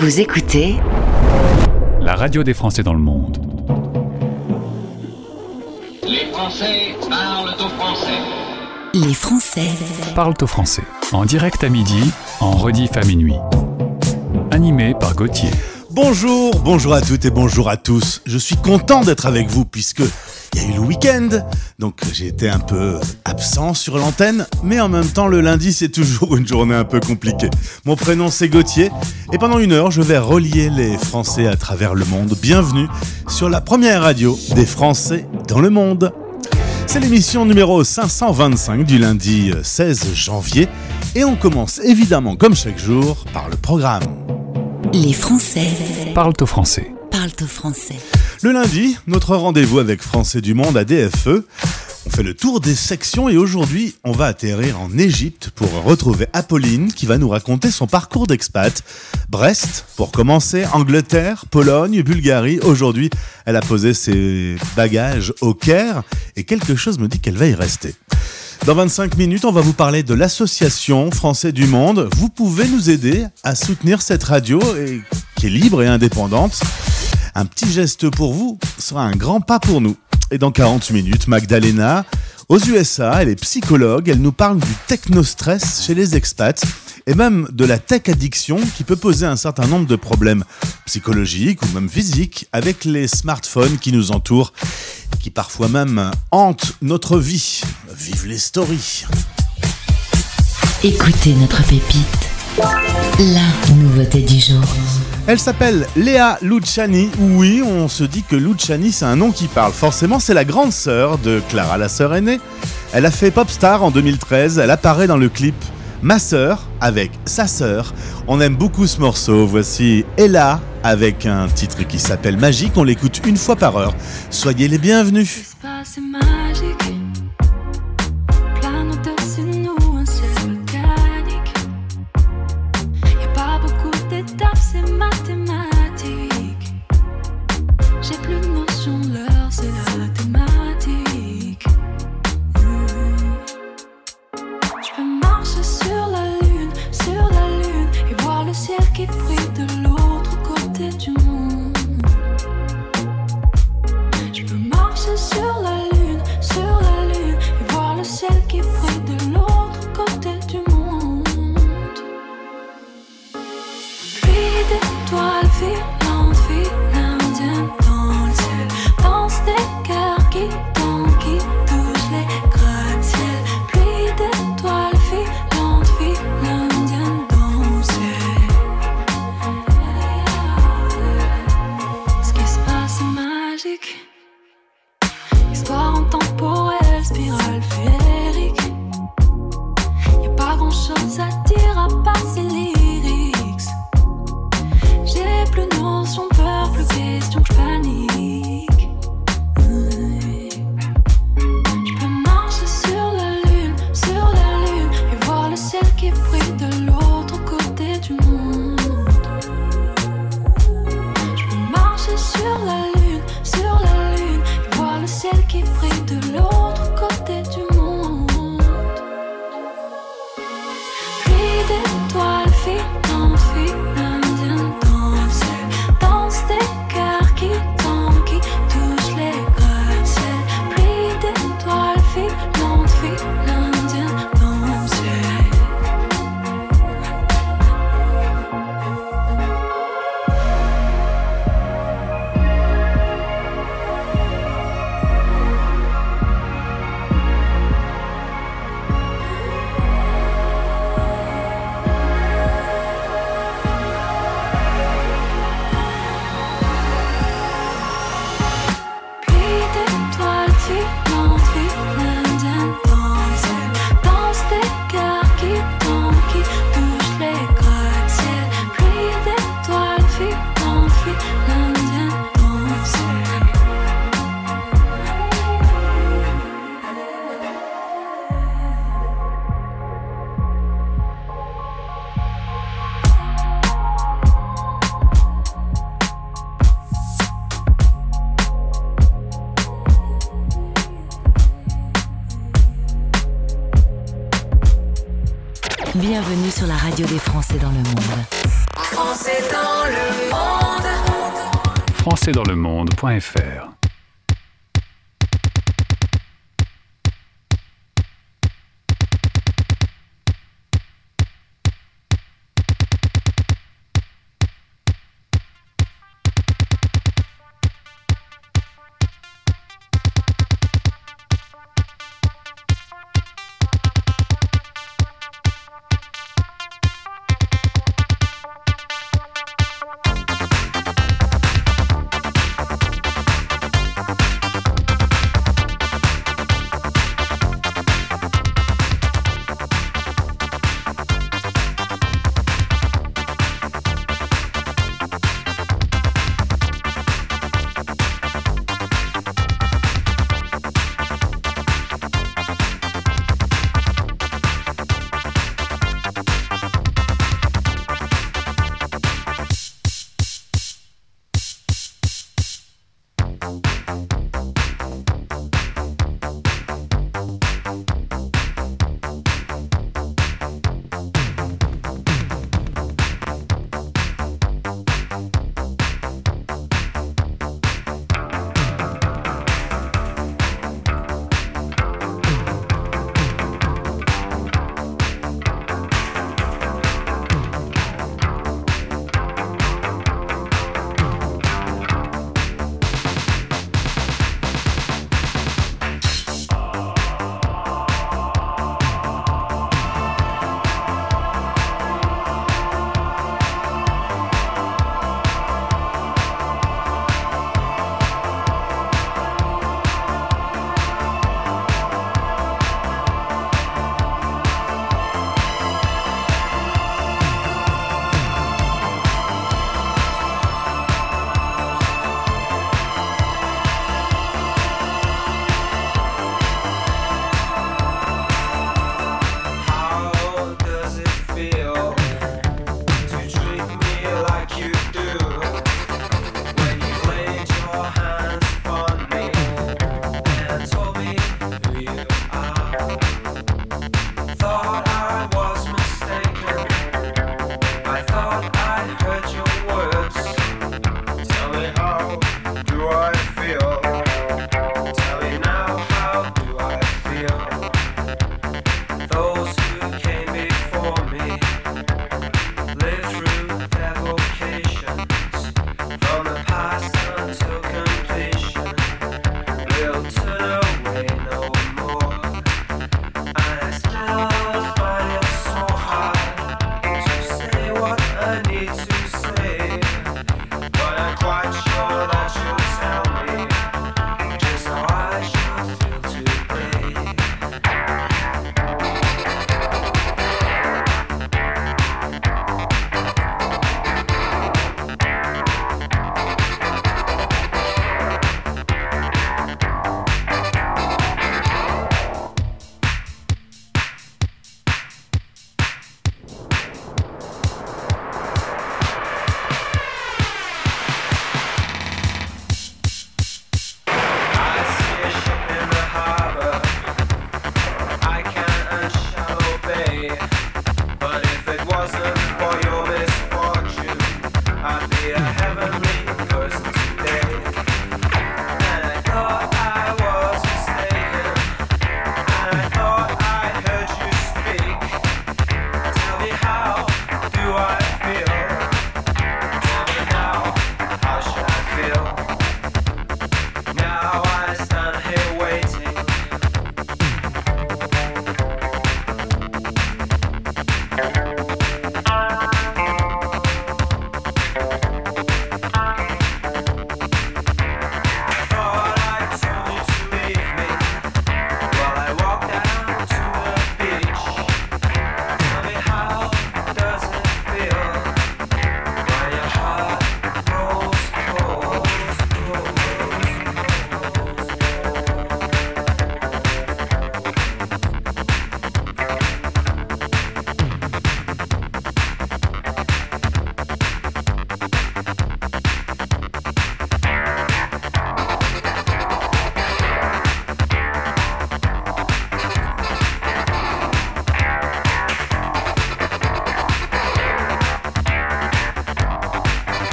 Vous écoutez la radio des Français dans le monde. Les Français parlent au français. Les Français Parlent au français. En direct à midi, en rediff à minuit. Animé par Gauthier. Bonjour, bonjour à toutes et bonjour à tous. Je suis content d'être avec vous puisque il y a eu le week-end, donc j'ai été un peu absent sur l'antenne, mais en même temps le lundi c'est toujours une journée un peu compliquée. Mon prénom c'est Gauthier et pendant une heure je vais relier les Français à travers le monde. Bienvenue sur la première radio des Français dans le monde. C'est l'émission numéro 525 du lundi 16 janvier et on commence évidemment comme chaque jour par le programme. Les Français Parlent au français. Français. Le lundi, notre rendez-vous avec Français du Monde à DFE. On fait le tour des sections et aujourd'hui, on va atterrir en Égypte pour retrouver Apolline qui va nous raconter son parcours d'expat. Brest, pour commencer, Angleterre, Pologne, Bulgarie. Aujourd'hui, elle a posé ses bagages au Caire et quelque chose me dit qu'elle va y rester. Dans 25 minutes, on va vous parler de l'association Français du Monde. Vous pouvez nous aider à soutenir cette radio et, qui est libre et indépendante. Un petit geste pour vous sera un grand pas pour nous. Et dans 40 minutes, Magdalena, aux USA, elle est psychologue, elle nous parle du technostress chez les expats et même de la tech addiction qui peut poser un certain nombre de problèmes psychologiques ou même physiques avec les smartphones qui nous entourent qui parfois même hantent notre vie. Vive les stories Écoutez notre pépite. La nouveauté du jour. Elle s'appelle Léa Luciani. Oui, on se dit que Luciani, c'est un nom qui parle. Forcément, c'est la grande sœur de Clara, la sœur aînée. Elle a fait Popstar en 2013. Elle apparaît dans le clip Ma sœur avec sa sœur. On aime beaucoup ce morceau. Voici Ella avec un titre qui s'appelle Magique. On l'écoute une fois par heure. Soyez les bienvenus. françaisdanslemonde.fr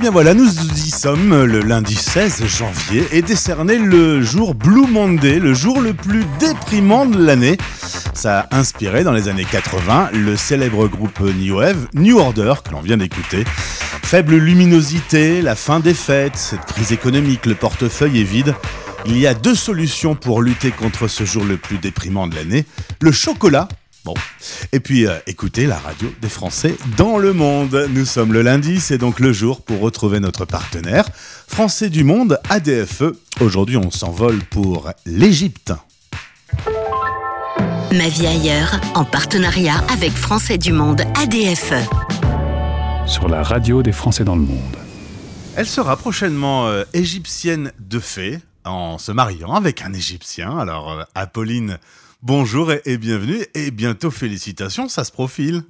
bien voilà, nous y sommes le lundi 16 janvier et décerné le jour Blue Monday, le jour le plus déprimant de l'année. Ça a inspiré dans les années 80 le célèbre groupe New Wave, New Order, que l'on vient d'écouter. Faible luminosité, la fin des fêtes, cette crise économique, le portefeuille est vide. Il y a deux solutions pour lutter contre ce jour le plus déprimant de l'année. Le chocolat Bon. Et puis, euh, écoutez la radio des Français dans le monde. Nous sommes le lundi, c'est donc le jour pour retrouver notre partenaire, Français du Monde, ADFE. Aujourd'hui, on s'envole pour l'Égypte. Ma vie ailleurs, en partenariat avec Français du Monde ADFE. Sur la radio des Français dans le monde. Elle sera prochainement euh, égyptienne de fait, en se mariant avec un Égyptien. Alors, euh, Apolline, bonjour et, et bienvenue. Et bientôt, félicitations, ça se profile.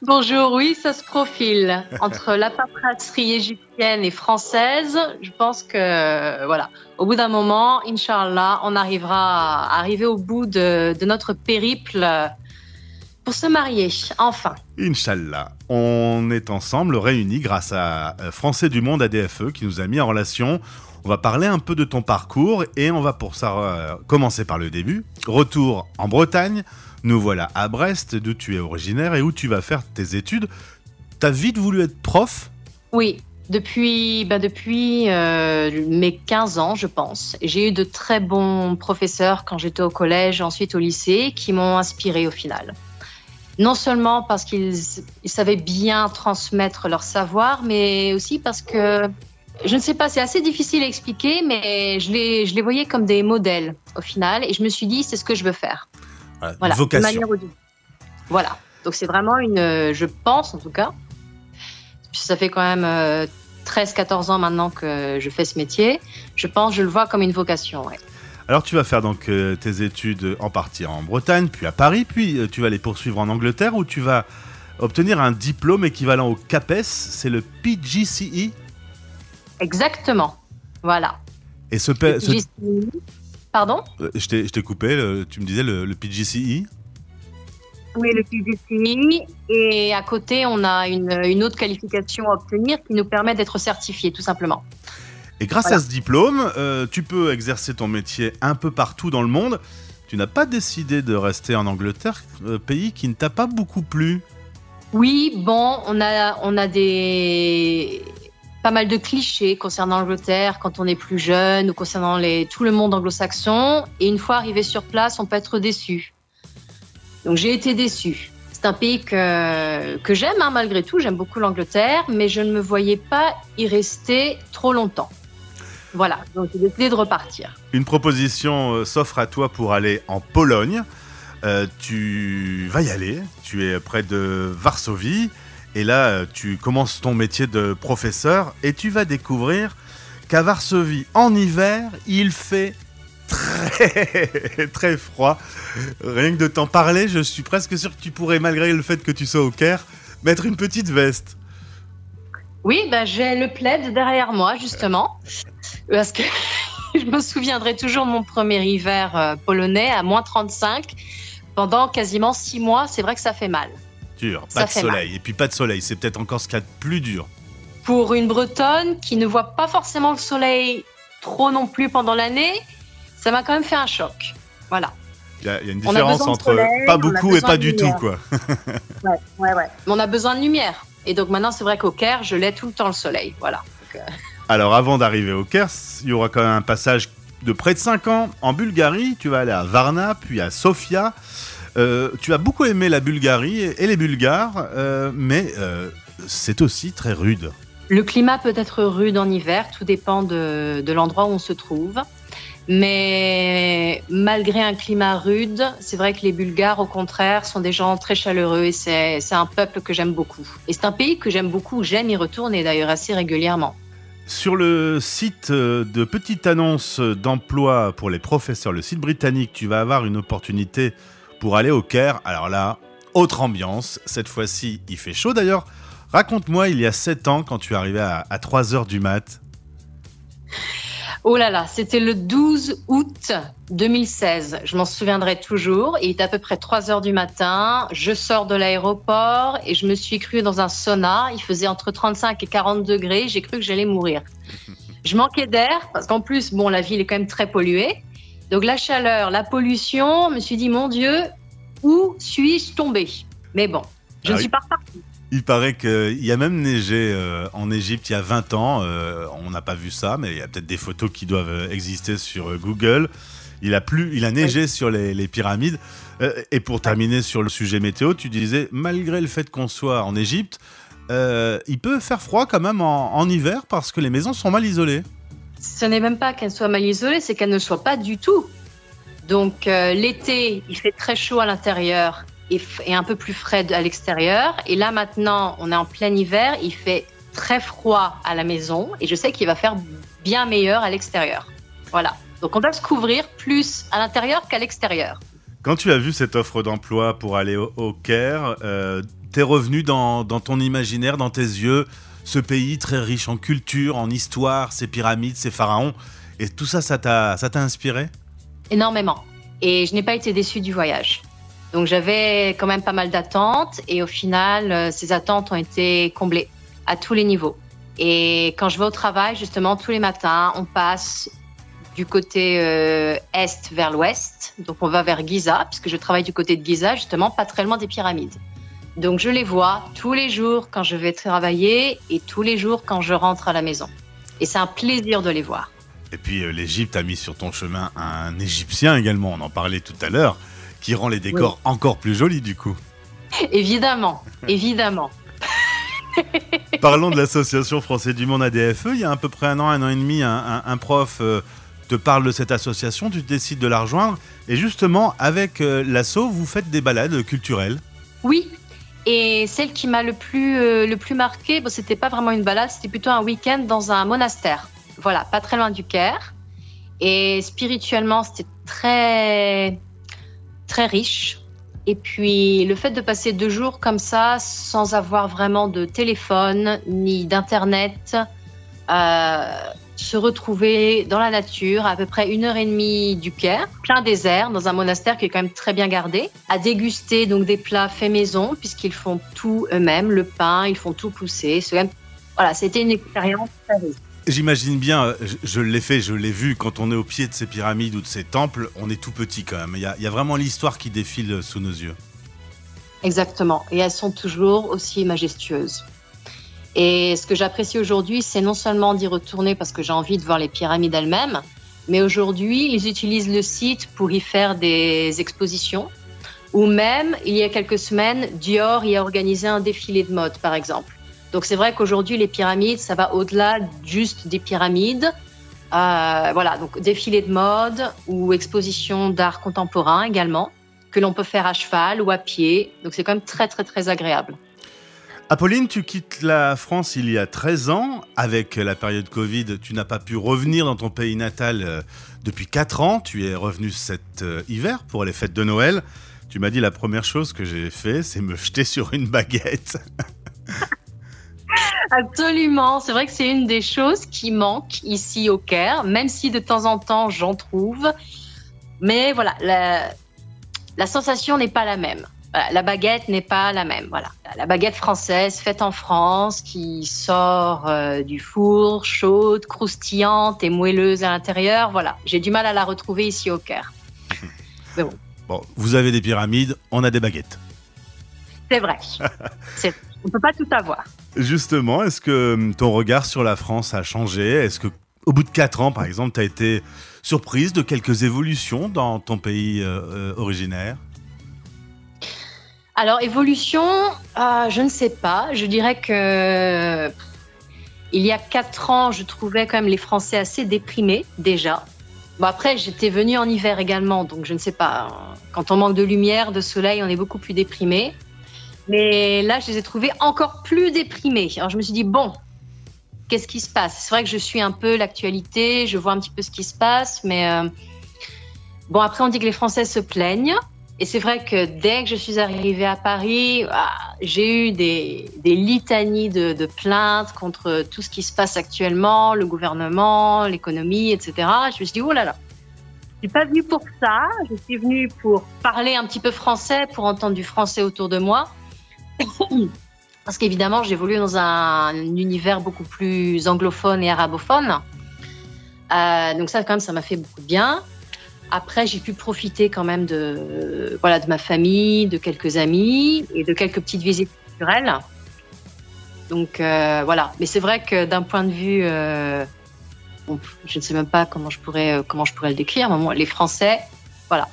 Bonjour, oui, ça se profile. Entre la paperasserie égyptienne et française, je pense que, euh, voilà, au bout d'un moment, Inch'Allah, on arrivera à arriver au bout de, de notre périple euh, pour se marier, enfin. Inch'Allah. On est ensemble, réunis grâce à euh, Français du Monde ADFE qui nous a mis en relation. On va parler un peu de ton parcours et on va pour ça euh, commencer par le début. Retour en Bretagne. Nous voilà à Brest, d'où tu es originaire et où tu vas faire tes études. T'as vite voulu être prof? Oui, depuis, bah depuis euh, mes 15 ans, je pense. J'ai eu de très bons professeurs quand j'étais au collège, ensuite au lycée, qui m'ont inspiré au final. Non seulement parce qu'ils ils savaient bien transmettre leur savoir, mais aussi parce que, je ne sais pas, c'est assez difficile à expliquer, mais je les, je les voyais comme des modèles au final, et je me suis dit, c'est ce que je veux faire. Voilà, Voilà, vocation. manière ou d'une. Voilà. Donc c'est vraiment une, euh, je pense en tout cas, ça fait quand même euh, 13-14 ans maintenant que je fais ce métier, je pense, je le vois comme une vocation. ouais. Alors tu vas faire donc euh, tes études en partie en Bretagne, puis à Paris, puis euh, tu vas les poursuivre en Angleterre où tu vas obtenir un diplôme équivalent au CAPES, c'est le PGCE. Exactement. Voilà. Et ce, Pardon euh, je t'ai coupé, le- tu me disais le, le PGCE. Oui, le PGCI. Et à côté, on a une, une autre qualification à obtenir qui nous permet d'être certifié, tout simplement. Et grâce Voilà. à ce diplôme, euh, tu peux exercer ton métier un peu partout dans le monde. Tu n'as pas décidé de rester en Angleterre, euh, pays qui ne t'a pas beaucoup plu. Oui, bon, on a, on a des pas mal de clichés concernant l'Angleterre quand on est plus jeune ou concernant les, tout le monde anglo-saxon. Et une fois arrivé sur place, on peut être déçu. Donc j'ai été déçue. C'est un pays que, que j'aime hein, malgré tout. J'aime beaucoup l'Angleterre, mais je ne me voyais pas y rester trop longtemps. Voilà, donc j'ai décidé de repartir. Une proposition euh, s'offre à toi pour aller en Pologne. Euh, tu vas y aller, tu es près de Varsovie, et là euh, tu commences ton métier de professeur, et tu vas découvrir qu'à Varsovie, en hiver, il fait très très froid. Rien que de t'en parler, je suis presque sûr que tu pourrais, malgré le fait que tu sois au Caire, mettre une petite veste. Oui, ben, j'ai le plaid derrière moi, justement. Parce que je me souviendrai toujours de mon premier hiver euh, polonais à moins 35. Pendant quasiment six mois, c'est vrai que ça fait mal. Ça pas de soleil, et puis pas de soleil, c'est peut-être encore ce qu'il y a de plus dur. Pour une Bretonne qui ne voit pas forcément le soleil trop non plus pendant l'année, ça m'a quand même fait un choc. Voilà. Il y, a il y a une a différence entre soleil, pas beaucoup et pas du tout, quoi. Ouais, ouais, ouais. Mais on a besoin de lumière. Et donc maintenant, c'est vrai qu'au Caire, je l'ai tout le temps le soleil. Voilà. Donc, euh, Alors avant d'arriver au Caire, il y aura quand même un passage de près de 5 ans en Bulgarie. Tu vas aller à Varna, puis à Sofia. Euh, tu as beaucoup aimé la Bulgarie et les Bulgares, euh, mais euh, c'est aussi très rude. Le climat peut être rude en hiver, tout dépend de, de l'endroit où on se trouve. Mais malgré un climat rude, c'est vrai que les Bulgares, au contraire, sont des gens très chaleureux et c'est un peuple que j'aime beaucoup. Et c'est un pays que j'aime beaucoup, j'aime y retourner d'ailleurs assez régulièrement. Sur le site de petite annonce d'emploi pour les professeurs, le site britannique, tu vas avoir une opportunité pour aller au Caire. Alors là, autre ambiance. Cette fois-ci, il fait chaud d'ailleurs. Raconte-moi, il y a 7 ans, quand tu arrivais à, à 3 heures du mat, Oh là là, c'était le 12 août 2016. Je m'en souviendrai toujours. Il est à peu près 3 heures du matin. Je sors de l'aéroport et je me suis cru dans un sauna. Il faisait entre 35 et 40 degrés. J'ai cru que j'allais mourir. Je manquais d'air parce qu'en plus, bon, la ville est quand même très polluée. Donc la chaleur, la pollution, je me suis dit, mon Dieu, où suis-je tombée Mais bon, je Ah ne suis pas repartie. Il paraît qu'il y a même neigé euh, en Égypte il y a 20 ans. Euh, on n'a pas vu ça, mais il y a peut-être des photos qui doivent euh, exister sur Google. Il a plu, il a neigé sur les, les pyramides. Euh, et pour terminer sur le sujet météo, tu disais, malgré le fait qu'on soit en Égypte, il peut faire froid quand même en, en hiver parce que les maisons sont mal isolées. Ce n'est même pas qu'elle soit mal isolée, c'est qu'elle ne soit pas du tout. Donc euh, l'été, il fait très chaud à l'intérieur et, un peu plus frais à l'extérieur. Et là maintenant, on est en plein hiver, il fait très froid à la maison et je sais qu'il va faire bien meilleur à l'extérieur. Voilà. Donc on doit se couvrir plus à l'intérieur qu'à l'extérieur. Quand tu as vu cette offre d'emploi pour aller au, Caire, euh, t'es revenu dans ton imaginaire, dans tes yeux, ce pays très riche en culture, en histoire, ses pyramides, ses pharaons. Et tout ça, ça t'a inspiré? Énormément. Et je n'ai pas été déçue du voyage. Donc j'avais quand même pas mal d'attentes et au final, euh, ces attentes ont été comblées à tous les niveaux. Et quand je vais au travail, justement, tous les matins, on passe du côté euh, est vers l'ouest. Donc on va vers Giza, puisque je travaille du côté de Giza, justement, pas très loin des pyramides. Donc je les vois tous les jours quand je vais travailler et tous les jours quand je rentre à la maison. Et c'est un plaisir de les voir. Et puis euh, l'Égypte a mis sur ton chemin un Égyptien également, on en parlait tout à l'heure, qui rend les décors encore plus jolis du coup. Évidemment, évidemment. Parlons de l'association Français du Monde ADFE. Il y a à peu près un an, un an et demi, un, un- un prof euh, te parle de cette association, tu décides de la rejoindre. Et justement, avec euh, l'asso, vous faites des balades culturelles. Oui. Et celle qui m'a le plus, euh, le plus marqué, bon, c'était pas vraiment une balade, c'était plutôt un week-end dans un monastère. Voilà, pas très loin du Caire. Et spirituellement, c'était très, très riche. Et puis, le fait de passer deux jours comme ça, sans avoir vraiment de téléphone ni d'internet, euh, se retrouver dans la nature, à peu près une heure et demie du Caire, plein désert, dans un monastère qui est quand même très bien gardé, à déguster donc des plats faits maison, puisqu'ils font tout eux-mêmes, le pain, ils font tout pousser. C'est quand même- Voilà, c'était une expérience très riche. J'imagine bien, je, je l'ai fait, je l'ai vu, quand on est au pied de ces pyramides ou de ces temples, on est tout petit quand même. Il y a, il y a vraiment l'histoire qui défile sous nos yeux. Exactement. Et elles sont toujours aussi majestueuses. Et ce que j'apprécie aujourd'hui, c'est non seulement d'y retourner parce que j'ai envie de voir les pyramides elles-mêmes, mais aujourd'hui, ils utilisent le site pour y faire des expositions. Ou même, il y a quelques semaines, Dior y a organisé un défilé de mode, par exemple. Donc c'est vrai qu'aujourd'hui, les pyramides, ça va au-delà juste des pyramides. Euh, voilà, donc défilé de mode ou exposition d'art contemporain également, que l'on peut faire à cheval ou à pied. Donc c'est quand même très, très, très agréable. Apolline, tu quittes la France il y a 13 ans. Avec la période Covid, tu n'as pas pu revenir dans ton pays natal euh, depuis 4 ans. Tu es revenu cet euh, hiver pour les fêtes de Noël. Tu m'as dit la première chose que j'ai fait, c'est me jeter sur une baguette. Absolument, c'est vrai que c'est une des choses qui manque ici au Caire, même si de temps en temps j'en trouve. Mais voilà, la, la sensation n'est pas la même. Voilà, la baguette n'est pas la même. Voilà, la baguette française faite en France qui sort euh, du four, chaude, croustillante et moelleuse à l'intérieur. Voilà, j'ai du mal à la retrouver ici au Caire. Bon, vous avez des pyramides, on a des baguettes. C'est vrai. C'est- On peut pas tout avoir. Justement, est-ce que hum, ton regard sur la France a changé? Est-ce que au bout de 4 ans, par exemple, tu as été surprise de quelques évolutions dans ton pays euh, euh, originaire? Alors, évolution, euh, je ne sais pas. Je dirais que il y a quatre ans, je trouvais quand même les Français assez déprimés déjà. Bon, après, j'étais venue en hiver également, donc je ne sais pas. Quand on manque de lumière, de soleil, on est beaucoup plus déprimé. Mais là, je les ai trouvés encore plus déprimés. Alors, je me suis dit, bon, qu'est-ce qui se passe? C'est vrai que je suis un peu l'actualité, je vois un petit peu ce qui se passe, mais euh, bon, après, on dit que les Français se plaignent. Et c'est vrai que dès que je suis arrivée à Paris, ah, j'ai eu des, litanies de, plaintes contre tout ce qui se passe actuellement, le gouvernement, l'économie, etc. Je me suis dit, oh là là, je suis pas venue pour ça, je suis venue pour parler un petit peu français, pour entendre du français autour de moi. Parce qu'évidemment, j'évolue dans un, univers beaucoup plus anglophone et arabophone. Euh, donc ça, quand même, ça m'a fait beaucoup de bien. Après, j'ai pu profiter quand même de, voilà, de ma famille, de quelques amis et de quelques petites visites culturelles. Donc euh, voilà. Mais c'est vrai que d'un point de vue, euh, je ne sais même pas comment je pourrais, euh, comment je pourrais le décrire. Mais les Français, voilà.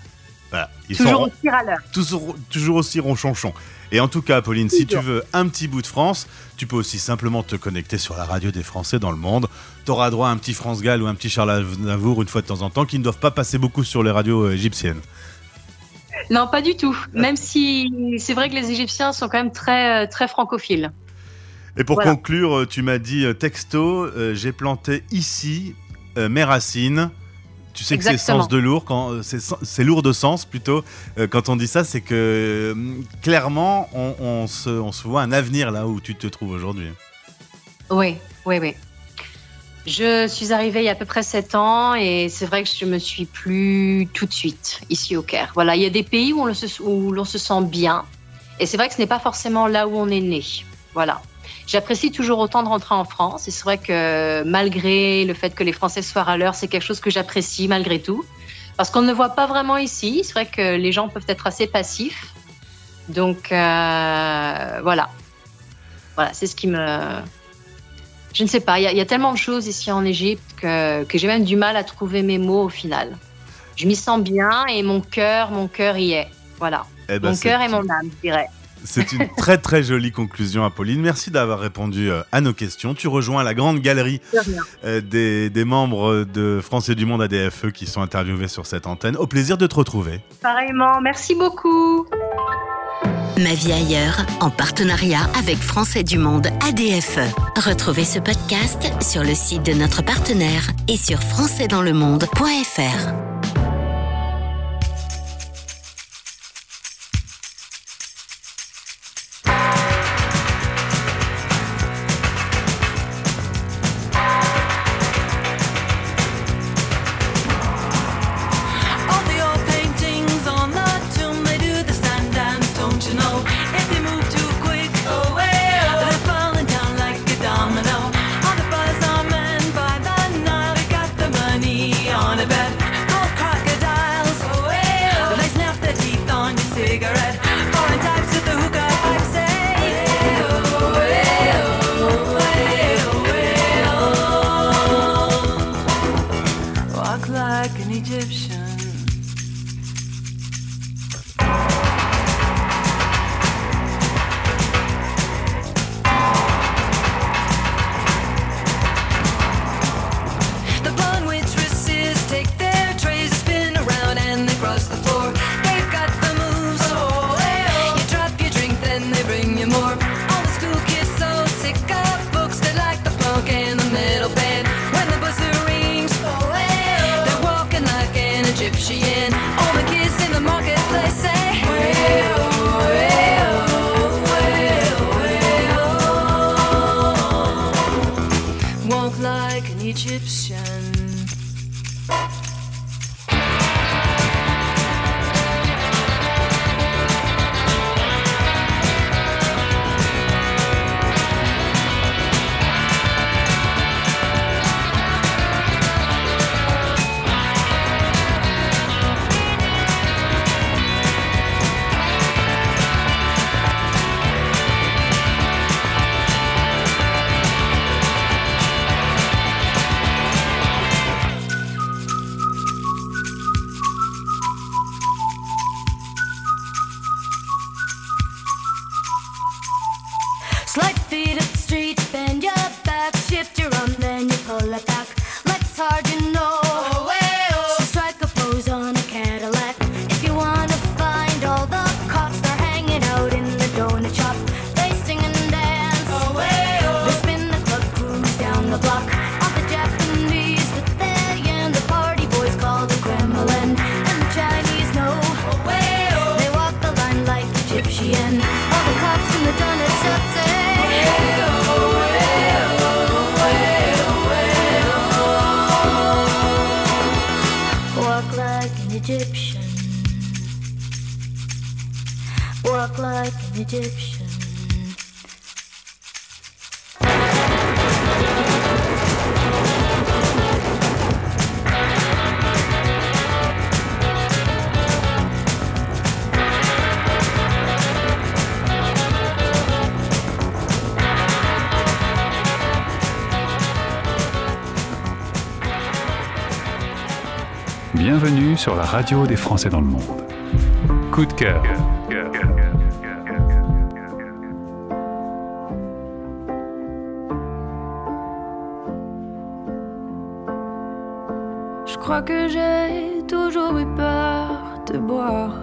Voilà. Ils toujours sont aussi râleurs. toujours, toujours aussi ronchonchon. Et en tout cas, Pauline, si tu veux un petit bout de France, tu peux aussi simplement te connecter sur la radio des Français dans le monde. Tu auras droit à un petit France Gall ou un petit Charles Aznavour une fois de temps en temps qui ne doivent pas passer beaucoup sur les radios euh, égyptiennes. Non, pas du tout. Même si c'est vrai que les Égyptiens sont quand même très, euh, très francophiles. Et pour Voilà. conclure, tu m'as dit euh, texto, euh, j'ai planté ici euh, mes racines. Tu sais que c'est sens de lourd, quand euh, c'est lourd de sens plutôt. euh, quand on dit ça, c'est que euh, clairement, on, on se, on se voit un avenir là où tu te trouves aujourd'hui. Oui, oui, oui. Je suis arrivée il y a à peu près sept ans et c'est vrai que je me suis plus tout de suite ici au Caire. Voilà, il y a des pays où on, le se, où l'on se sent bien et c'est vrai que ce n'est pas forcément là où on est né. Voilà. J'apprécie toujours autant de rentrer en France et c'est vrai que malgré le fait que les Français soient à l'heure, c'est quelque chose que j'apprécie malgré tout parce qu'on ne le voit pas vraiment ici. C'est vrai que les gens peuvent être assez passifs. Donc euh, voilà. Voilà, c'est ce qui me, je ne sais pas, il y, a- il y a tellement de choses ici en Égypte que, que j'ai même du mal à trouver mes mots au final. Je m'y sens bien et mon cœur, mon cœur y est. Voilà. Eh ben, mon cœur et mon âme, je dirais. C'est une très très jolie conclusion, Apolline. Merci d'avoir répondu euh, à nos questions. Tu rejoins la grande galerie De euh, des, des membres de Français du Monde ADFE qui sont interviewés sur cette antenne. Au plaisir de te retrouver. Pareillement, merci beaucoup. Ma vie ailleurs, en partenariat avec Français du Monde ADFE. Retrouvez ce podcast sur le site de notre partenaire et sur françaisdanslemonde.fr. sur la radio des Français dans le monde. Coup de cœur. Je crois que j'ai toujours eu peur de boire.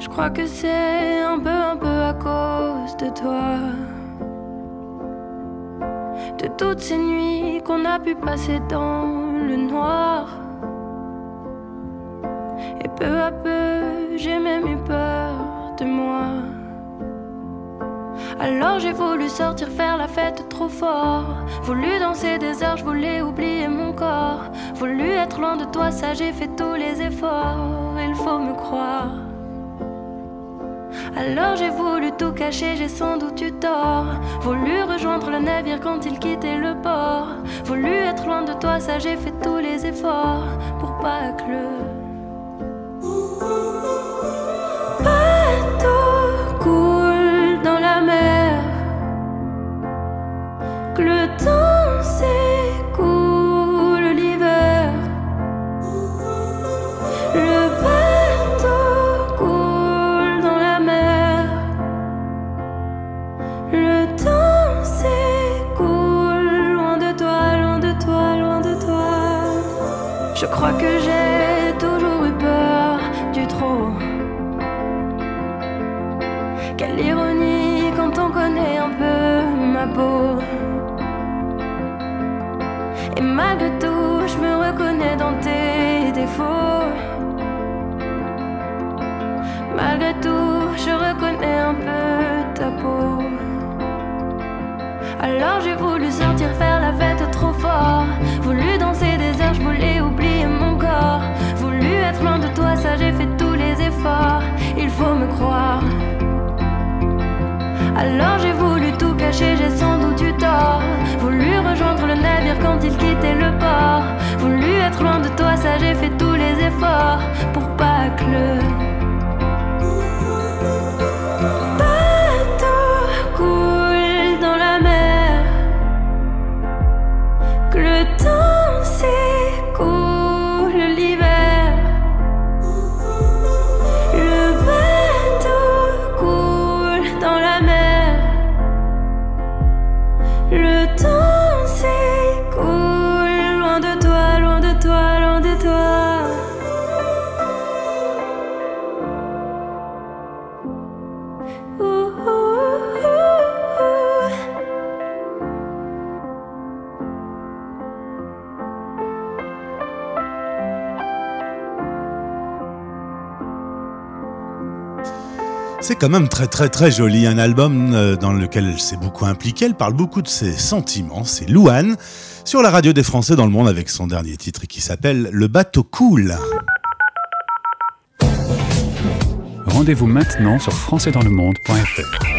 Je crois que c'est un peu, un peu à cause de toi. De toutes ces nuits qu'on a pu passer dans Et peu à peu, j'ai même eu peur de moi. Alors j'ai voulu sortir faire la fête trop fort. Voulu danser des heures, je voulais oublier mon corps. Voulu être loin de toi, ça j'ai fait tous les efforts. Il faut me croire. Alors j'ai voulu tout cacher, j'ai sans doute eu tort. Voulu rejoindre le navire quand il quittait le port. Voulu être loin de toi, ça j'ai fait tous les efforts pour pas que le crois que j'ai toujours eu peur du trop. Quelle ironie quand on connaît un peu ma peau. Et malgré tout, je me reconnais dans tes défauts. Malgré tout, je reconnais un peu ta peau. Alors j'ai voulu sortir faire la fête trop fort. J'ai fait tous les efforts. Il faut me croire. Alors j'ai voulu tout cacher, j'ai sans doute eu tort. Voulu rejoindre le navire quand il quittait le port. Voulu être loin de toi, ça j'ai fait tous les efforts pour pas que le bateau coule dans la mer. Que le temps C'est quand même très très très joli, un album euh, dans lequel elle s'est beaucoup impliquée, elle parle beaucoup de ses sentiments, c'est Louane, sur la radio des Français dans le monde avec son dernier titre qui s'appelle Le bateau cool. Rendez-vous maintenant sur françaisdanslemonde.fr.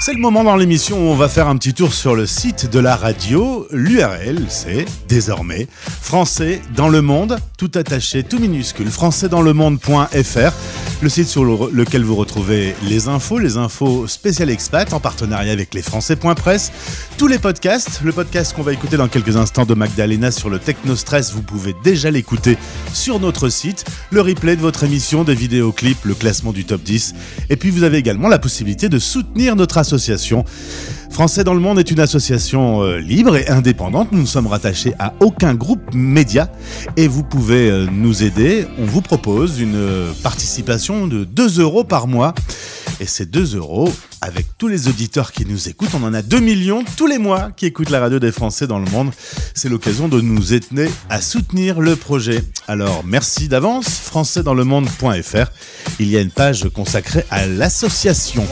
C'est le moment dans l'émission où on va faire un petit tour sur le site de la radio. L'URL, c'est désormais français dans le monde, tout attaché, tout minuscule, françaisdanslemonde.fr. Le site sur le- lequel vous retrouvez les infos, les infos spéciales expat en partenariat avec les Français.press, tous les podcasts. Le podcast qu'on va écouter dans quelques instants de Magdalena sur le Technostress, vous pouvez déjà l'écouter sur notre site. Le replay de votre émission, des vidéoclips, le classement du top 10. Et puis vous avez également la possibilité de soutenir notre association. Français dans le monde est une association euh, libre et indépendante. Nous ne sommes rattachés à aucun groupe média et vous pouvez euh, nous aider. On vous propose une euh, participation de 2 euros par mois. Et c'est 2 euros. Avec tous les auditeurs qui nous écoutent, on en a 2 millions tous les mois qui écoutent la radio des Français dans le monde. C'est l'occasion de nous aider à soutenir le projet. Alors merci d'avance, françaisdanslemonde.fr. Il y a une page consacrée à l'association.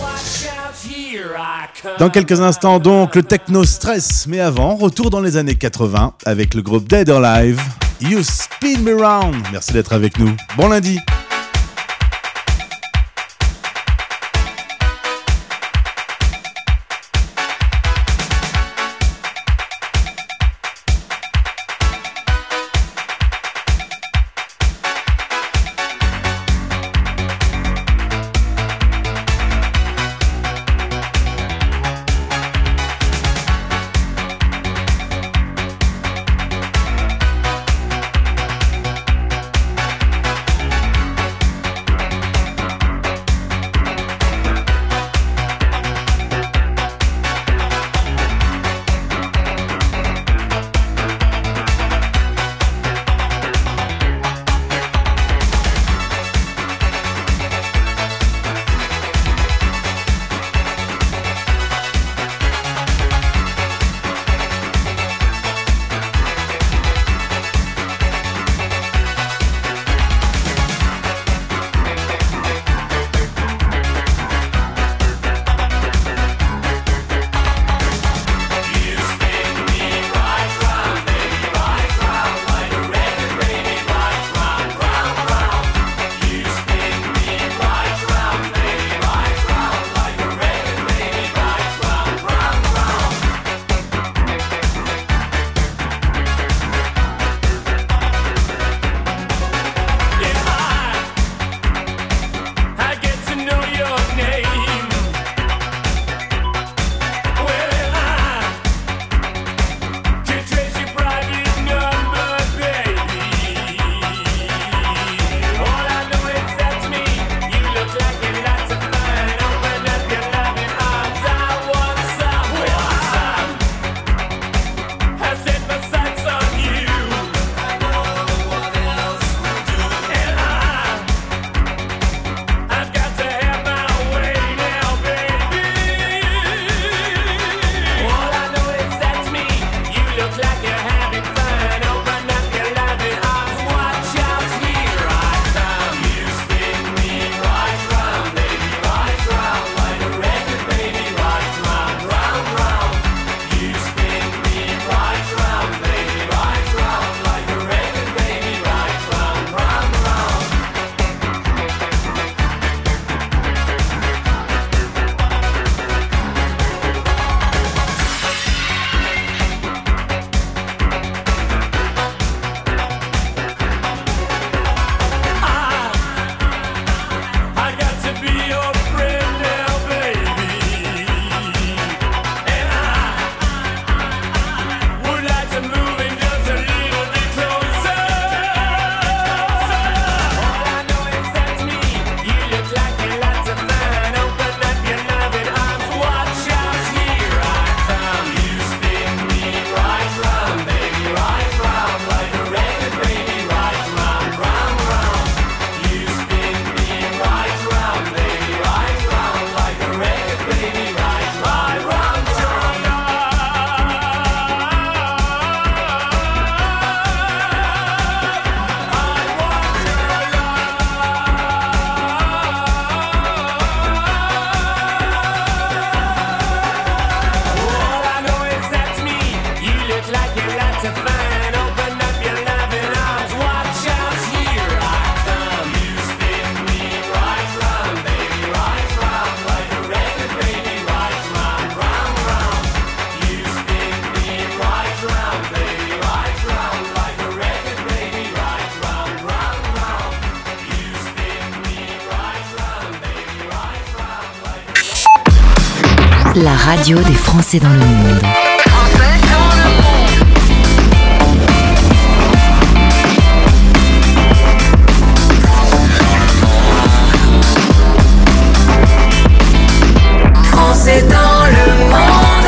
Dans quelques instants donc le techno stress, mais avant, retour dans les années 80 avec le groupe Dead or Alive. You spin me round. Merci d'être avec nous. Bon lundi. La radio des Français dans le monde. Français dans le monde.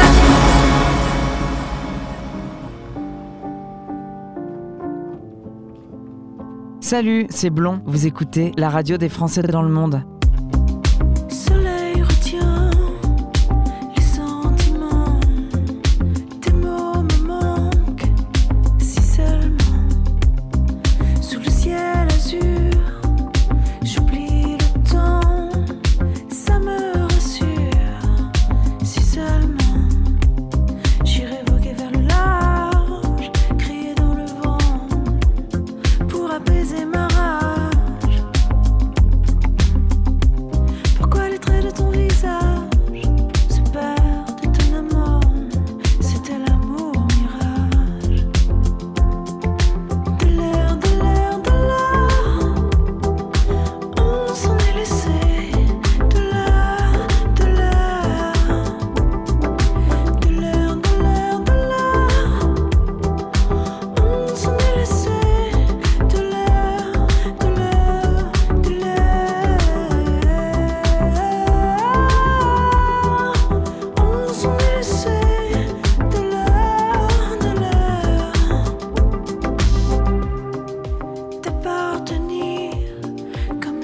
Salut, c'est Blond. Vous écoutez la radio des Français dans le monde.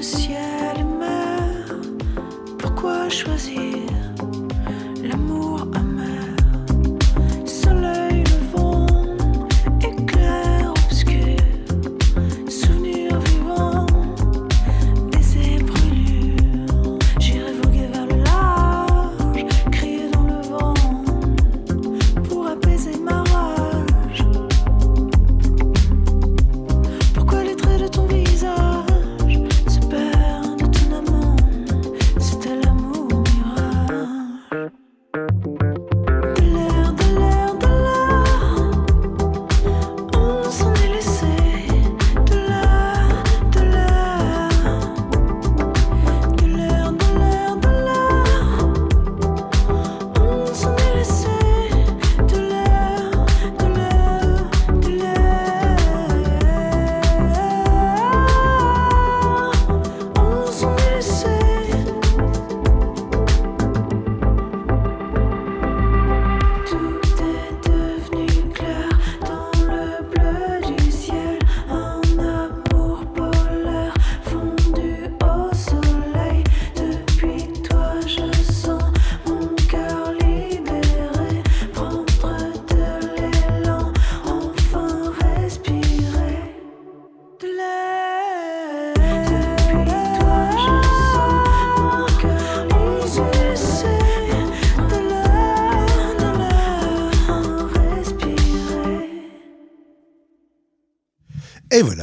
ciel meurt, pourquoi choisir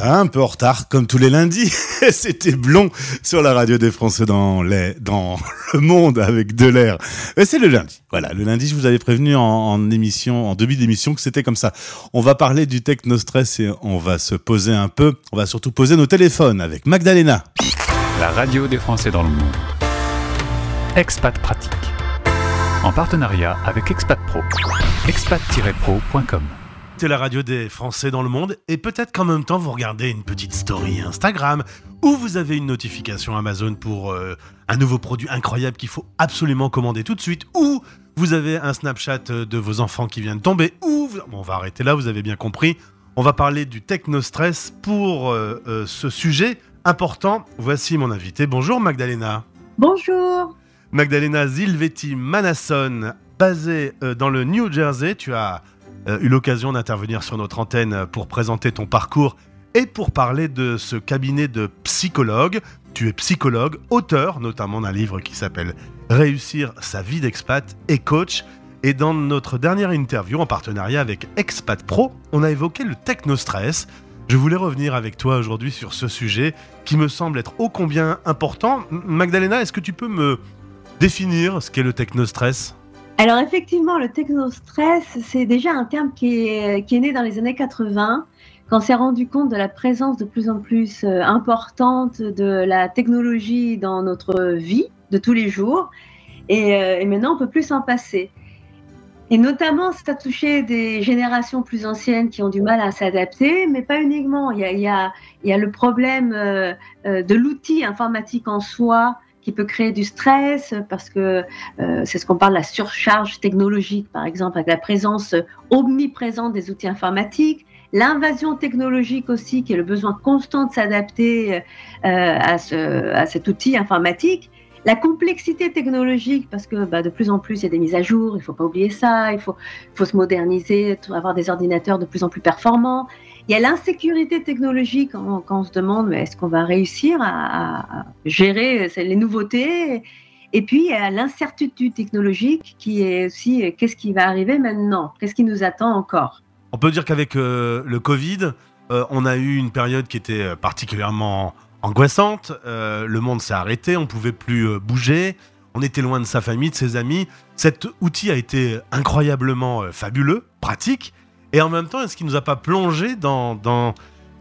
un peu en retard, comme tous les lundis. C'était Blond sur la radio des Français dans, le monde avec de l'air. C'est le lundi. Voilà, le lundi, je vous avais prévenu en, émission, en début d'émission, que c'était comme ça. On va parler du technostress et on va se poser un peu. On va surtout poser nos téléphones avec Magdalena. La radio des Français dans le monde. Expat Pratique. En partenariat avec Expat Pro. expat-pro.com. La radio des Français dans le monde et peut-être qu'en même temps vous regardez une petite story Instagram ou vous avez une notification Amazon pour euh, un nouveau produit incroyable qu'il faut absolument commander tout de suite ou vous avez un Snapchat euh, de vos enfants qui vient de tomber ou vous- Bon, on va arrêter là, vous avez bien compris. On va parler du technostress pour euh, euh, ce sujet important. Voici mon invité. Bonjour Magdalena. Bonjour. Magdalena Zilvetti Manasson, basée dans le New Jersey. Tu as eu l'occasion d'intervenir sur notre antenne pour présenter ton parcours et pour parler de ce cabinet de psychologue. Tu es psychologue, auteur notamment d'un livre qui s'appelle Réussir sa vie d'expat et coach. Et dans notre dernière interview en partenariat avec Expat Pro, on a évoqué le technostress. Je voulais revenir avec toi aujourd'hui sur ce sujet qui me semble être ô combien important. Magdalena, est-ce que tu peux me définir ce qu'est le technostress? Alors effectivement, le technostress, c'est déjà un terme qui est, né dans les années 80, quand on s'est rendu compte de la présence de plus en plus euh, importante de la technologie dans notre vie de tous les jours. Et, euh, et maintenant, on peut plus s'en passer. Et notamment, ça a touché des générations plus anciennes qui ont du mal à s'adapter, mais pas uniquement. Il y a, le problème euh, de l'outil informatique en soi qui peut créer du stress parce que euh, c'est ce qu'on parle de la surcharge technologique, par exemple, avec la présence omniprésente des outils informatiques. L'invasion technologique aussi, qui est le besoin constant de s'adapter euh, à, ce, à cet outil informatique. La complexité technologique, parce que bah, de plus en plus il y a des mises à jour, il ne faut pas oublier ça, il faut, faut se moderniser, avoir des ordinateurs de plus en plus performants. Il y a l'insécurité technologique quand, on se demande est-ce qu'on va réussir à, gérer euh, les nouveautés? Et puis il y a l'incertitude technologique qui est aussi euh, qu'est-ce qui va arriver maintenant? Qu'est-ce qui nous attend encore? On peut dire qu'avec euh, le Covid, on a eu une période qui était particulièrement angoissante. Le monde s'est arrêté, on pouvait plus bouger, on était loin de sa famille, de ses amis. Cet outil a été incroyablement fabuleux, pratique, et en même temps, est-ce qu'il nous a pas plongé dans,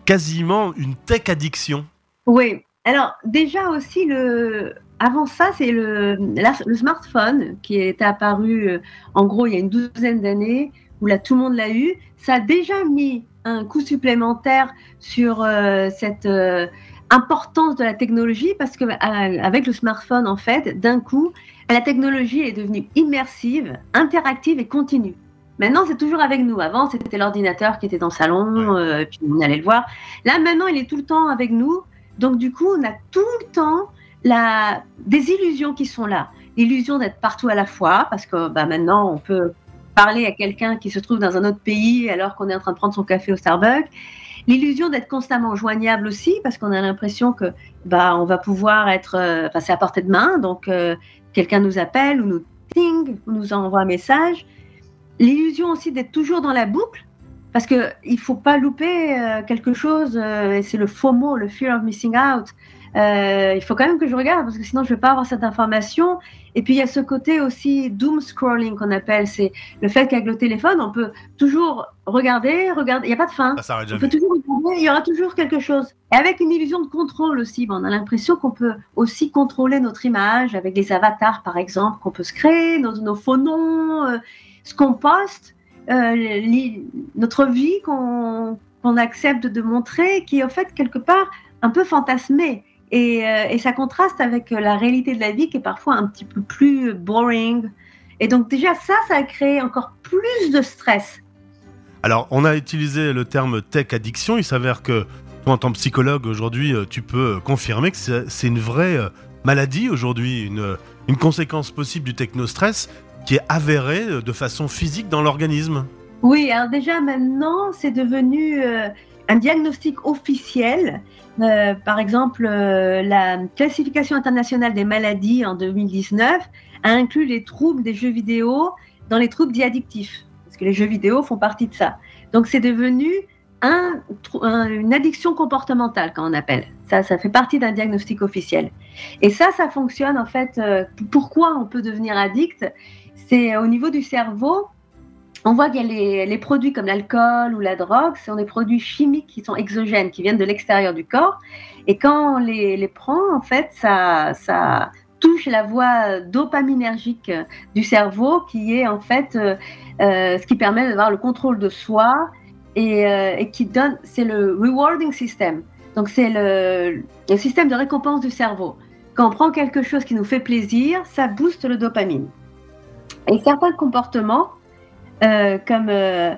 quasiment une tech addiction? Oui. Alors déjà aussi le avant ça c'est le, le smartphone qui est apparu euh, en gros il y a une douzaine d'années où là tout le monde l'a eu. Ça a déjà mis un coup supplémentaire sur euh, cette euh, importance de la technologie parce que avec le smartphone en fait d'un coup la technologie est devenue immersive, interactive et continue. Maintenant, c'est toujours avec nous. Avant, c'était l'ordinateur qui était dans le salon, euh, puis on allait le voir. Là, maintenant, il est tout le temps avec nous. Donc, du coup, on a tout le temps la... des illusions qui sont là. l'illusion d'être partout à la fois, parce que bah, maintenant on peut parler à quelqu'un qui se trouve dans un autre pays alors qu'on est en train de prendre son café au Starbucks. L'illusion d'être constamment joignable aussi, parce qu'on a l'impression que bah, on va pouvoir être, euh, enfin, c'est à portée de main, donc euh, quelqu'un nous appelle ou nous ting, ou nous envoie un message. L'illusion aussi d'être toujours dans la boucle, parce que il faut pas louper euh, quelque chose, euh, et c'est le FOMO, le fear of missing out. Euh, il faut quand même que je regarde, parce que sinon je vais pas avoir cette information. Et puis il y a ce côté aussi doom scrolling qu'on appelle, c'est le fait qu'avec le téléphone, on peut toujours regarder, regarder, il n'y a pas de fin. Ça On peut toujours regarder, il y aura toujours quelque chose. Et avec une illusion de contrôle aussi, on a l'impression qu'on peut aussi contrôler notre image avec des avatars, par exemple, qu'on peut se créer, nos, nos faux noms, euh, ce qu'on poste, euh, notre vie qu'on accepte de montrer, qui est en fait quelque part un peu fantasmée. Et, euh, et ça contraste avec la réalité de la vie qui est parfois un petit peu plus boring. Et donc déjà ça, ça a créé encore plus de stress. Alors, on a utilisé le terme tech addiction. Il s'avère que toi, en tant que psychologue, aujourd'hui, euh, tu peux confirmer que c'est une vraie maladie aujourd'hui, une, une conséquence possible du technostress qui est avérée euh, de façon physique dans l'organisme. Oui, alors déjà maintenant, c'est devenu euh, un diagnostic officiel. Euh, par exemple, la classification internationale des maladies en 2019 a inclus les troubles des jeux vidéo dans les troubles dits addictifs, parce que les jeux vidéo font partie de ça. Donc c'est devenu une addiction comportementale, quand on appelle. Ça, ça fait partie d'un diagnostic officiel. Et ça, ça fonctionne en fait. euh, pourquoi on peut devenir addict C'est au niveau du cerveau on voit qu'il y a les, produits comme l'alcool ou la drogue, ce sont des produits chimiques qui sont exogènes, qui viennent de l'extérieur du corps. Et quand on les, prend, en fait, ça, ça touche la voie dopaminergique du cerveau, qui est en fait euh, euh, ce qui permet d'avoir le contrôle de soi et qui donne, c'est le rewarding system. Donc c'est le, système de récompense du cerveau. Quand on prend quelque chose qui nous fait plaisir, ça booste le dopamine. Et certains comportements euh, comme euh,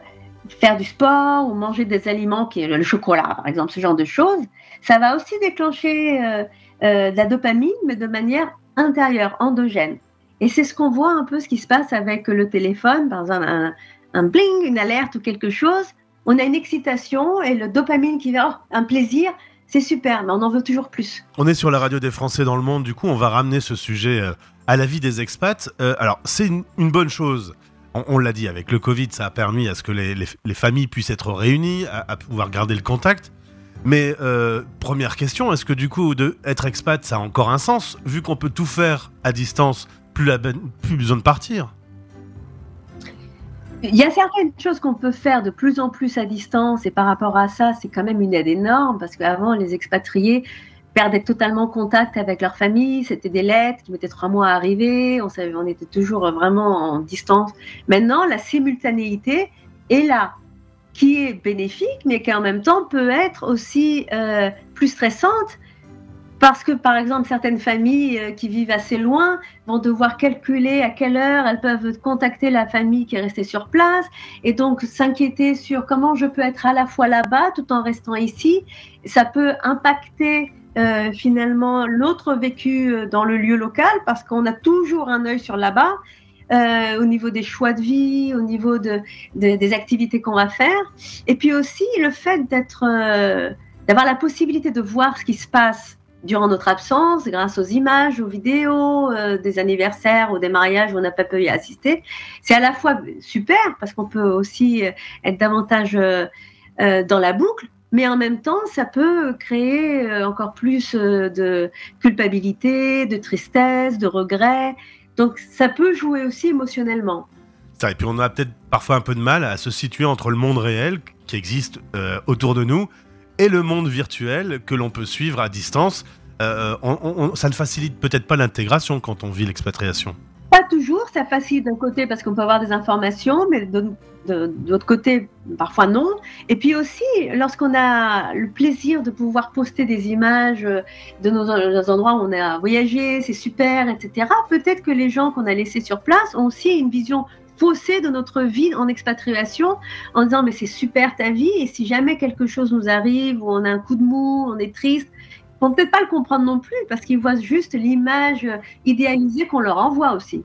faire du sport ou manger des aliments, qui est le chocolat par exemple, ce genre de choses, ça va aussi déclencher euh, de la dopamine, mais de manière intérieure, endogène. Et c'est ce qu'on voit un peu ce qui se passe avec le téléphone, par exemple un, un bling, une alerte ou quelque chose, on a une excitation et le dopamine qui va, oh, un plaisir, c'est super, mais on en veut toujours plus. On est sur la radio des Français dans le monde, du coup, on va ramener ce sujet euh, à la vie des expats. Euh, alors, c'est une, bonne chose. On, l'a dit, avec le Covid, ça a permis à ce que les, les- les familles puissent être réunies, à, pouvoir garder le contact. Mais euh, première question, est-ce que du coup, de être expat, ça a encore un sens Vu qu'on peut tout faire à distance, plus, ben- plus besoin de partir? Il y a certaines choses qu'on peut faire de plus en plus à distance et par rapport à ça, c'est quand même une aide énorme parce qu'avant, les expatriés perdaient totalement contact avec leur famille. C'était des lettres qui mettaient trois mois à arriver. On, était toujours vraiment en distance. Maintenant, la simultanéité est là, qui est bénéfique, mais qui en même temps peut être aussi euh, plus stressante parce que, par exemple, certaines familles euh, qui vivent assez loin vont devoir calculer à quelle heure elles peuvent contacter la famille qui est restée sur place et donc s'inquiéter sur comment je peux être à la fois là-bas tout en restant ici. Ça peut impacter euh, finalement l'autre vécu euh, dans le lieu local parce qu'on a toujours un œil sur là-bas. au niveau des choix de vie, au niveau de, de- des activités qu'on va faire, et puis aussi le fait d'être, d'avoir la possibilité de voir ce qui se passe durant notre absence, grâce aux images, aux vidéos, euh, des anniversaires ou des mariages où on n'a pas pu y assister, c'est à la fois super parce qu'on peut aussi euh, être davantage euh, dans la boucle, mais en même temps, ça peut créer encore plus de culpabilité, de tristesse, de regret. Donc ça peut jouer aussi émotionnellement. Et puis on a peut-être parfois un peu de mal à se situer entre le monde réel qui existe autour de nous et le monde virtuel que l'on peut suivre à distance. Euh, ça ne facilite peut-être pas l'intégration quand on vit l'expatriation. Pas toujours, ça facilite d'un côté parce qu'on peut avoir des informations, mais de, côté, parfois non. Et puis aussi, lorsqu'on a le plaisir de pouvoir poster des images de nos, nos endroits où on a voyagé, c'est super, etc., peut-être que les gens qu'on a laissés sur place ont aussi une vision de notre vie en expatriation en disant mais c'est super ta vie et si jamais quelque chose nous arrive ou on a un coup de mou, on est triste, vont peut-être pas le comprendre non plus parce qu'ils voient juste l'image idéalisée qu'on leur envoie aussi.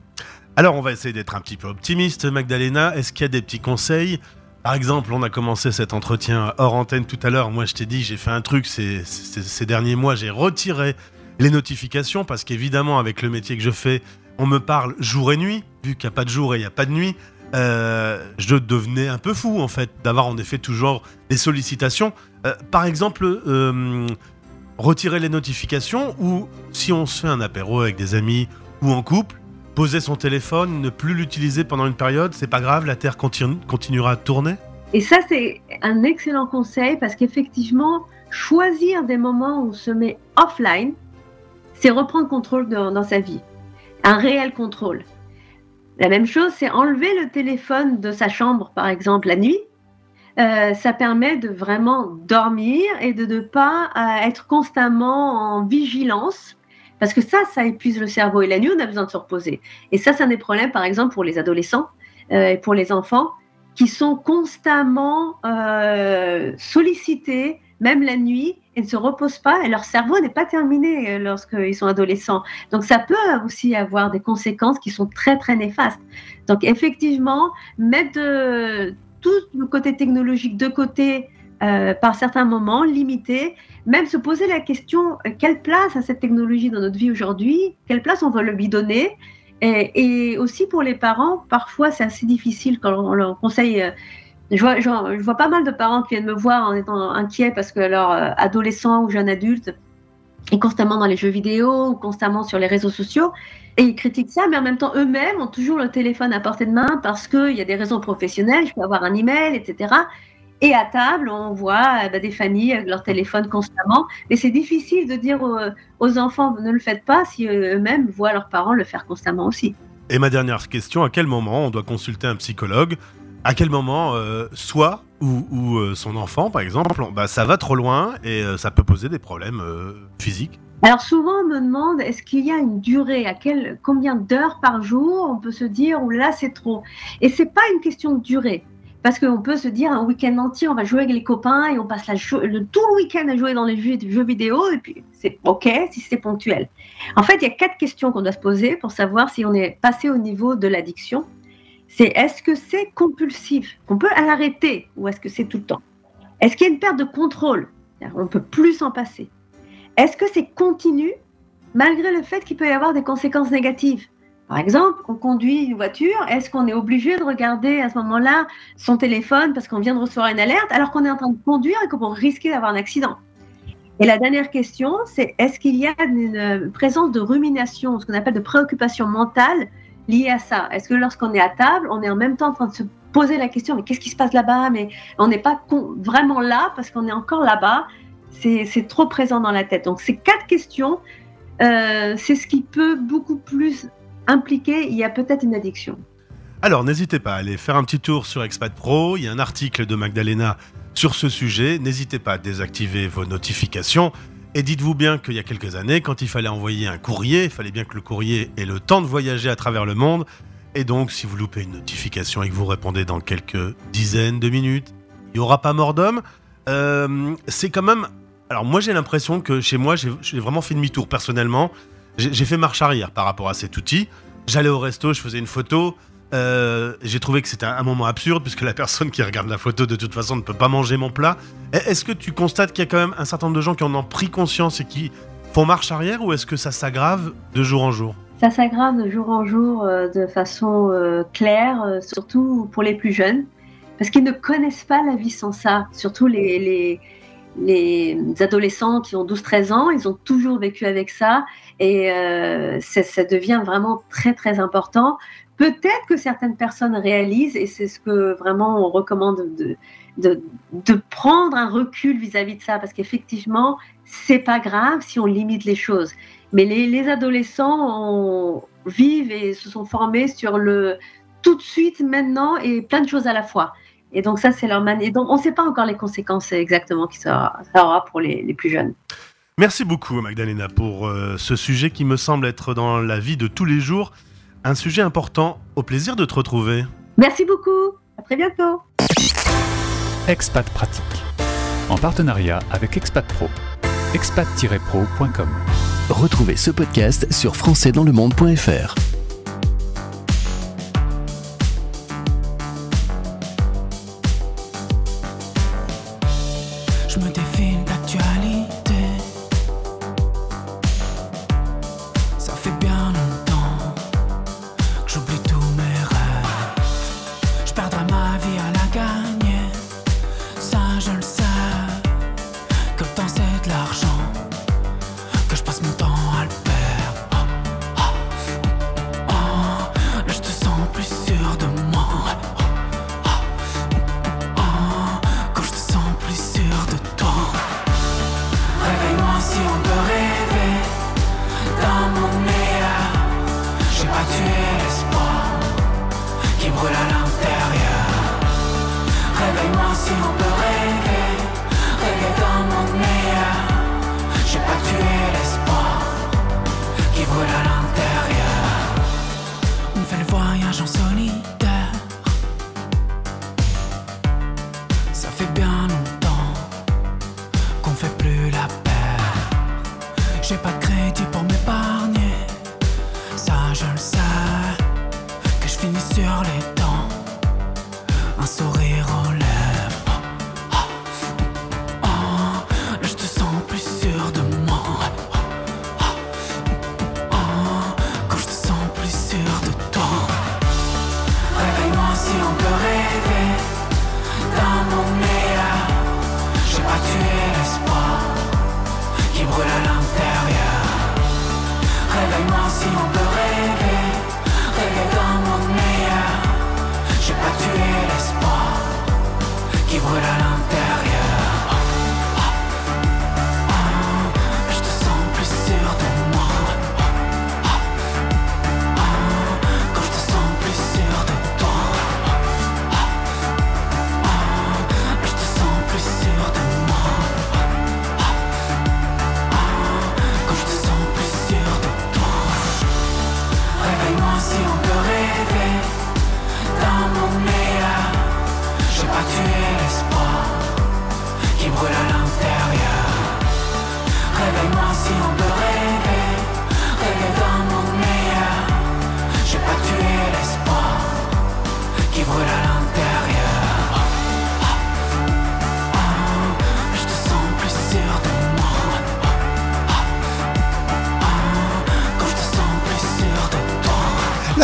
Alors, on va essayer d'être un petit peu optimiste, Magdalena. Est-ce qu'il y a des petits conseils? Par exemple, on a commencé cet entretien hors antenne tout à l'heure. Moi, je t'ai dit, j'ai fait un truc ces- ces derniers mois. J'ai retiré les notifications parce qu'évidemment, avec le métier que je fais, on me parle jour et nuit. Vu qu'il n'y a pas de jour et il n'y a pas de nuit, euh, je devenais un peu fou, en fait, d'avoir en effet toujours des sollicitations. Euh, par exemple, euh, retirer les notifications ou si on se fait un apéro avec des amis ou en couple, poser son téléphone, ne plus l'utiliser pendant une période, c'est pas grave, la Terre continu- continuera de tourner Et ça, c'est un excellent conseil parce qu'effectivement, choisir des moments où on se met offline, c'est reprendre contrôle dans sa vie. Un réel contrôle. La même chose, c'est enlever le téléphone de sa chambre, par exemple, la nuit. Euh, ça permet de vraiment dormir et de ne pas euh, être constamment en vigilance. Parce que ça, ça épuise le cerveau. Et la nuit, on a besoin de se reposer. Et ça, c'est un des problèmes, par exemple, pour les adolescents euh, et pour les enfants qui sont constamment sollicités, même la nuit, et ne se reposent pas, et leur cerveau n'est pas terminé euh, lorsqu'ils sont adolescents. Donc ça peut aussi avoir des conséquences qui sont très très néfastes. Donc effectivement, mettre de- tout le côté technologique de côté euh, par certains moments, limiter, même se poser la question euh, quelle place a cette technologie dans notre vie aujourd'hui, quelle place on va lui donner. Et, et aussi pour les parents, parfois c'est assez difficile quand on leur conseille. Je vois, pas mal de parents qui viennent me voir en étant inquiets parce que leur euh, adolescent ou jeune adulte est constamment dans les jeux vidéo ou constamment sur les réseaux sociaux. Et ils critiquent ça, mais en même temps, eux-mêmes ont toujours le téléphone à portée de main parce qu'il y a des raisons professionnelles, je peux avoir un email, etc. Et à table, on voit euh, bah, des familles avec leur téléphone constamment. Mais c'est difficile de dire aux, aux enfants ne le faites pas si euh, eux-mêmes voient leurs parents le faire constamment aussi. Et ma dernière question, à quel moment on doit consulter un psychologue À quel moment, euh, soi ou, euh, son enfant, par exemple, bah, ça va trop loin et euh, ça peut poser des problèmes euh, physiques Alors souvent, on me demande est-ce qu'il y a une durée? À quel, combien d'heures par jour? On peut se dire ou là c'est trop Et c'est pas une question de durée. Parce qu'on peut se dire un week-end entier, on va jouer avec les copains et on passe la le, tout le week-end à jouer dans les jeux, jeux vidéo et puis c'est OK si c'est ponctuel. En fait, il y a quatre questions qu'on doit se poser pour savoir si on est passé au niveau de l'addiction. C'est est-ce que c'est compulsif qu'on peut l'arrêter ou est-ce que c'est tout le temps? Est-ce qu'il y a une perte de contrôle? On peut plus s'en passer. Est-ce que c'est continu malgré le fait qu'il peut y avoir des conséquences négatives? Par exemple, on conduit une voiture, est-ce qu'on est obligé de regarder à ce moment-là son téléphone parce qu'on vient de recevoir une alerte alors qu'on est en train de conduire et qu'on risquer d'avoir un accident? Et la dernière question, c'est est-ce qu'il y a une euh, présence de rumination, ce qu'on appelle de préoccupation mentale liée à ça Est-ce que lorsqu'on est à table, on est en même temps en train de se poser la question, mais qu'est-ce qui se passe là-bas? Mais on n'est pas vraiment là parce qu'on est encore là-bas. C'est trop présent dans la tête. Donc ces quatre questions, euh, c'est ce qui peut beaucoup plus impliquer. Il y a peut-être une addiction. Alors n'hésitez pas à aller faire un petit tour sur Expat Pro, il y a un article de Magdalena sur ce sujet, n'hésitez pas à désactiver vos notifications. Et dites-vous bien qu'il y a quelques années, quand il fallait envoyer un courrier, il fallait bien que le courrier ait le temps de voyager à travers le monde. Et donc, si vous loupez une notification et que vous répondez dans quelques dizaines de minutes, il n'y aura pas mort d'homme. Euh, c'est quand même. Alors, moi, j'ai l'impression que chez moi, j'ai vraiment fait demi-tour personnellement. J'ai fait marche arrière par rapport à cet outil. J'allais au resto, je faisais une photo. Euh, j'ai trouvé que c'était un, moment absurde puisque la personne qui regarde la photo de toute façon ne peut pas manger mon plat. E- Est-ce que tu constates qu'il y a quand même un certain nombre de gens qui en ont pris conscience et qui font marche arrière ou est-ce que ça s'aggrave de jour en jour? Ça s'aggrave de jour en jour euh, de façon euh, claire, surtout pour les plus jeunes, parce qu'ils ne connaissent pas la vie sans ça. Surtout les, les, les adolescents qui ont 12-13 ans, ils ont toujours vécu avec ça et ça devient vraiment très très important. Peut-être que certaines personnes réalisent, et c'est ce que vraiment on recommande de, prendre un recul vis-à-vis de ça, parce qu'effectivement, c'est pas grave si on limite les choses. Mais les, les adolescents vivent et se sont formés sur le tout de suite, maintenant, et plein de choses à la fois. Et donc ça, c'est leur manière. Donc on ne sait pas encore les conséquences exactement qui ça, aura pour les, les plus jeunes. Merci beaucoup Magdalena pour euh, ce sujet qui me semble être dans la vie de tous les jours un sujet important. Au plaisir de te retrouver. Merci beaucoup. À très bientôt. Expat Pratique. En partenariat avec Expat Pro. expat-pro.com. Retrouvez ce podcast sur françaisdanslemonde.fr.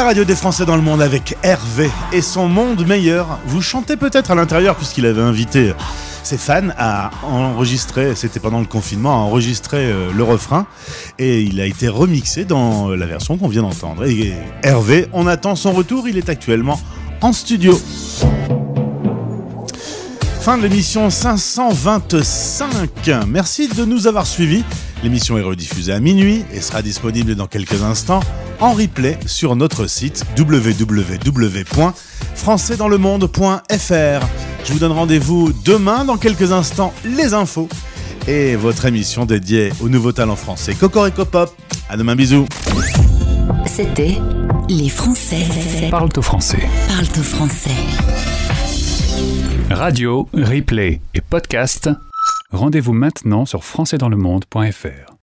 radio des Français dans le monde avec Hervé et son monde meilleur. Vous chantez peut-être à l'intérieur puisqu'il avait invité ses fans à enregistrer, c'était pendant le confinement, à enregistrer euh, le refrain et il a été remixé dans euh, la version qu'on vient d'entendre. Hervé, on attend son retour, il est actuellement en studio. Fin de l'émission 525. Merci de nous avoir suivis. L'émission est rediffusée à minuit et sera disponible dans quelques instants en replay sur notre site www.françaisdanslemonde.fr. Je vous donne rendez-vous demain dans quelques instants les infos et votre émission dédiée aux nouveaux talents français Cocorico Pop. À demain, bisous. C'était les Français. Parle au français. Parle au français. Radio, replay et podcast. Rendez-vous maintenant sur françaisdanslemonde.fr.